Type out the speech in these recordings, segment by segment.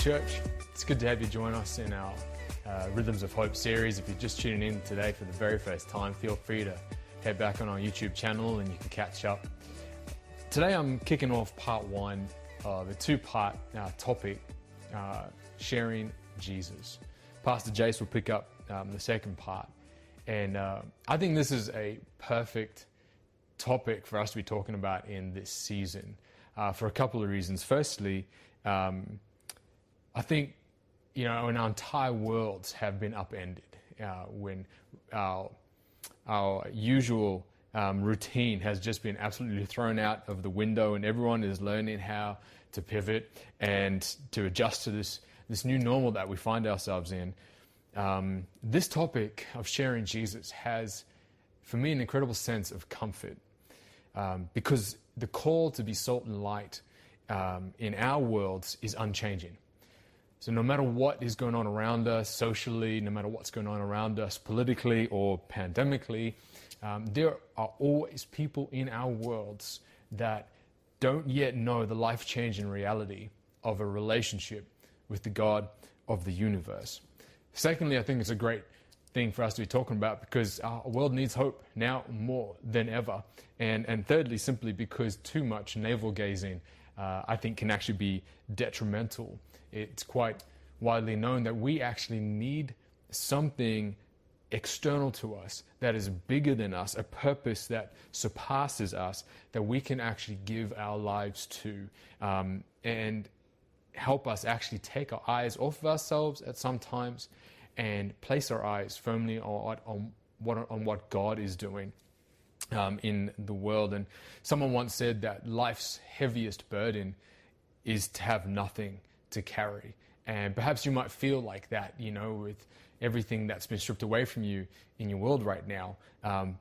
Church. It's good to have you join us in our uh, Rhythms of Hope series. If you're just tuning in today for the very first time, feel free to head back on our YouTube channel and you can catch up. Today I'm kicking off part one of a two part uh, topic uh, sharing Jesus. Pastor Jace will pick up um, the second part. And uh, I think this is a perfect topic for us to be talking about in this season uh, for a couple of reasons. Firstly, um, I think you know when our entire worlds have been upended uh, when our our usual um, routine has just been absolutely thrown out of the window, and everyone is learning how to pivot and to adjust to this this new normal that we find ourselves in. Um, this topic of sharing Jesus has, for me, an incredible sense of comfort um, because the call to be salt and light um, in our worlds is unchanging. So, no matter what is going on around us socially, no matter what's going on around us politically or pandemically, um, there are always people in our worlds that don't yet know the life changing reality of a relationship with the God of the universe. Secondly, I think it's a great thing for us to be talking about because our world needs hope now more than ever. And, and thirdly, simply because too much navel gazing, uh, I think, can actually be detrimental. It's quite widely known that we actually need something external to us that is bigger than us, a purpose that surpasses us, that we can actually give our lives to um, and help us actually take our eyes off of ourselves at some times and place our eyes firmly on, on, what, on what God is doing. Um, in the world. And someone once said that life's heaviest burden is to have nothing to carry. And perhaps you might feel like that, you know, with everything that's been stripped away from you in your world right now. Um,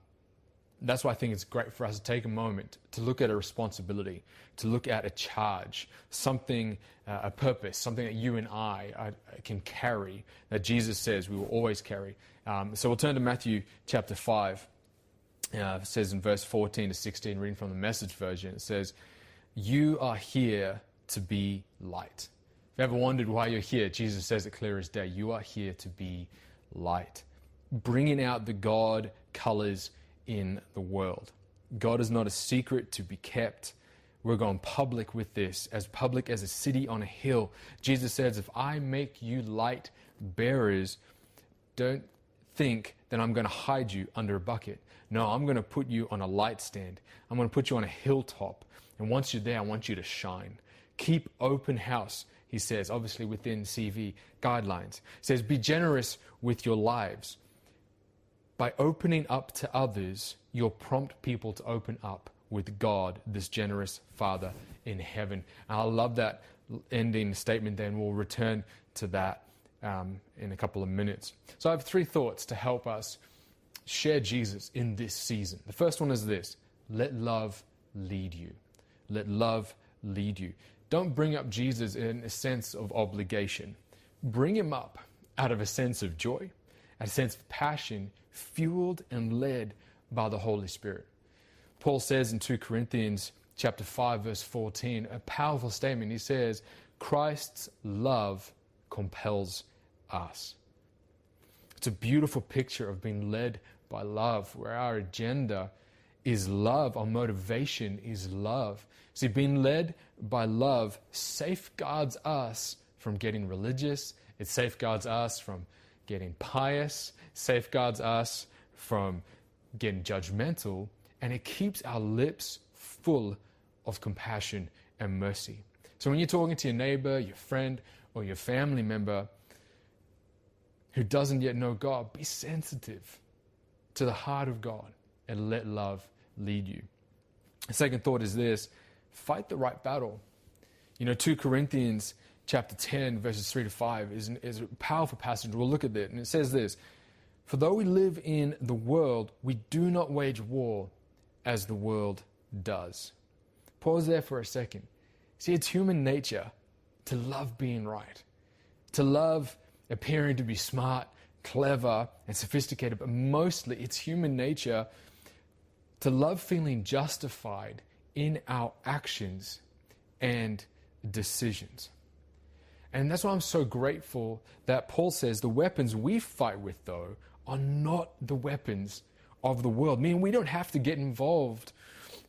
that's why I think it's great for us to take a moment to look at a responsibility, to look at a charge, something, uh, a purpose, something that you and I uh, can carry, that Jesus says we will always carry. Um, so we'll turn to Matthew chapter 5. Uh, it says in verse 14 to 16, reading from the message version, it says, You are here to be light. If you ever wondered why you're here, Jesus says it clear as day. You are here to be light, bringing out the God colors in the world. God is not a secret to be kept. We're going public with this, as public as a city on a hill. Jesus says, If I make you light bearers, don't think that I'm going to hide you under a bucket. No, I'm going to put you on a light stand. I'm going to put you on a hilltop. And once you're there, I want you to shine. Keep open house, he says, obviously within CV guidelines. He says, Be generous with your lives. By opening up to others, you'll prompt people to open up with God, this generous Father in heaven. And I love that ending statement, then we'll return to that um, in a couple of minutes. So I have three thoughts to help us share Jesus in this season. The first one is this let love lead you. Let love lead you. Don't bring up Jesus in a sense of obligation. Bring him up out of a sense of joy, a sense of passion, fueled and led by the Holy Spirit. Paul says in 2 Corinthians chapter 5 verse 14, a powerful statement. He says, Christ's love compels us. It's a beautiful picture of being led by love, where our agenda is love, our motivation is love. See, being led by love safeguards us from getting religious, it safeguards us from getting pious, safeguards us from getting judgmental, and it keeps our lips full of compassion and mercy. So when you're talking to your neighbor, your friend, or your family member who doesn't yet know God, be sensitive to the heart of God and let love lead you. The second thought is this fight the right battle. You know, 2 Corinthians chapter 10, verses 3 to 5 is, an, is a powerful passage. We'll look at it. And it says this For though we live in the world, we do not wage war as the world does. Pause there for a second. See, it's human nature to love being right, to love appearing to be smart, clever, and sophisticated, but mostly it's human nature to love feeling justified in our actions and decisions. And that's why I'm so grateful that Paul says the weapons we fight with, though, are not the weapons of the world. Meaning we don't have to get involved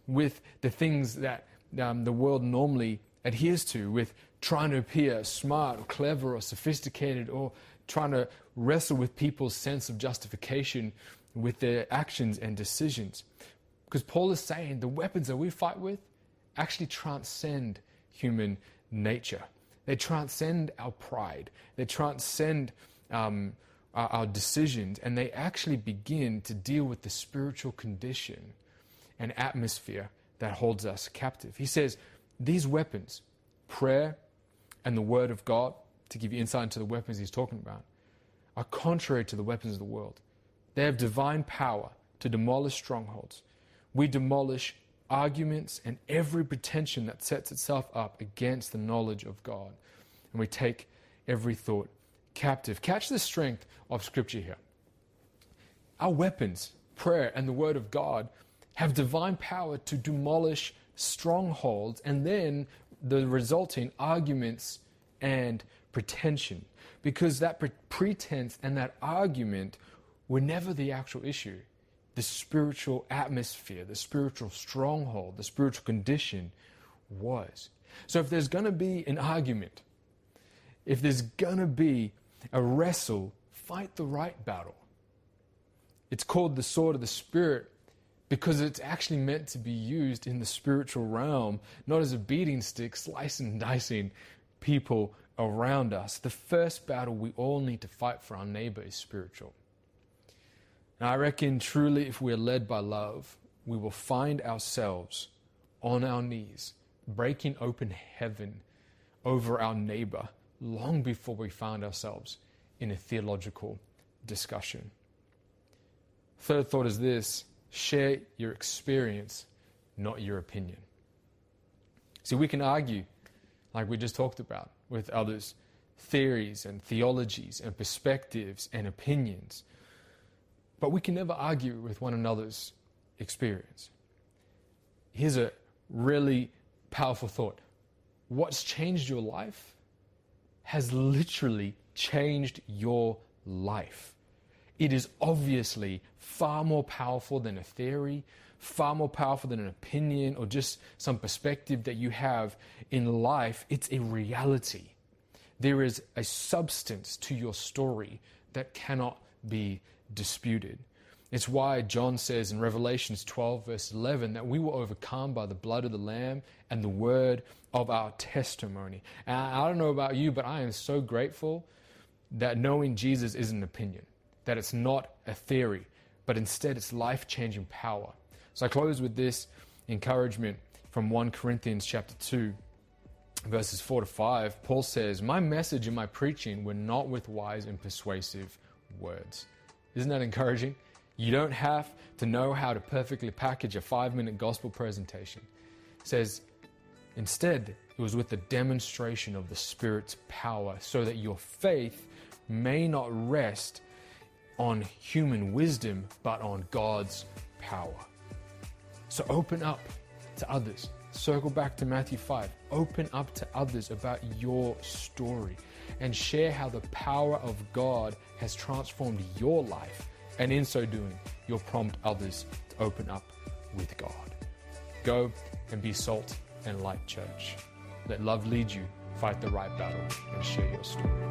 with the things that um, the world normally adheres to, with trying to appear smart or clever or sophisticated or trying to wrestle with people's sense of justification with their actions and decisions. Because Paul is saying the weapons that we fight with actually transcend human nature. They transcend our pride. They transcend um, our, our decisions, and they actually begin to deal with the spiritual condition and atmosphere that holds us captive. He says these weapons, prayer and the Word of God, to give you insight into the weapons he's talking about, are contrary to the weapons of the world. They have divine power to demolish strongholds. We demolish arguments and every pretension that sets itself up against the knowledge of God. And we take every thought captive. Catch the strength of Scripture here. Our weapons, prayer and the Word of God, have divine power to demolish strongholds and then the resulting arguments and pretension. Because that pre- pretense and that argument were never the actual issue the spiritual atmosphere, the spiritual stronghold, the spiritual condition was. So if there's going to be an argument, if there's going to be a wrestle, fight the right battle. It's called the sword of the Spirit because it's actually meant to be used in the spiritual realm, not as a beating stick, slicing and dicing people around us. The first battle we all need to fight for our neighbor is spiritual. And I reckon truly, if we're led by love, we will find ourselves on our knees, breaking open heaven over our neighbor long before we find ourselves in a theological discussion. Third thought is this share your experience, not your opinion. See, we can argue, like we just talked about, with others, theories and theologies and perspectives and opinions. But we can never argue with one another's experience. Here's a really powerful thought what's changed your life has literally changed your life. It is obviously far more powerful than a theory, far more powerful than an opinion or just some perspective that you have in life. It's a reality. There is a substance to your story that cannot be disputed. It's why John says in Revelations 12, verse 11, that we were overcome by the blood of the Lamb and the word of our testimony. And I don't know about you, but I am so grateful that knowing Jesus is an opinion, that it's not a theory, but instead it's life changing power. So I close with this encouragement from 1 Corinthians chapter 2 verses 4 to 5 paul says my message and my preaching were not with wise and persuasive words isn't that encouraging? You don't have to know how to perfectly package a five minute gospel presentation. It says, instead, it was with the demonstration of the Spirit's power, so that your faith may not rest on human wisdom, but on God's power. So open up to others. Circle back to Matthew 5. Open up to others about your story and share how the power of God has transformed your life. And in so doing, you'll prompt others to open up with God. Go and be salt and light, church. Let love lead you, fight the right battle, and share your story.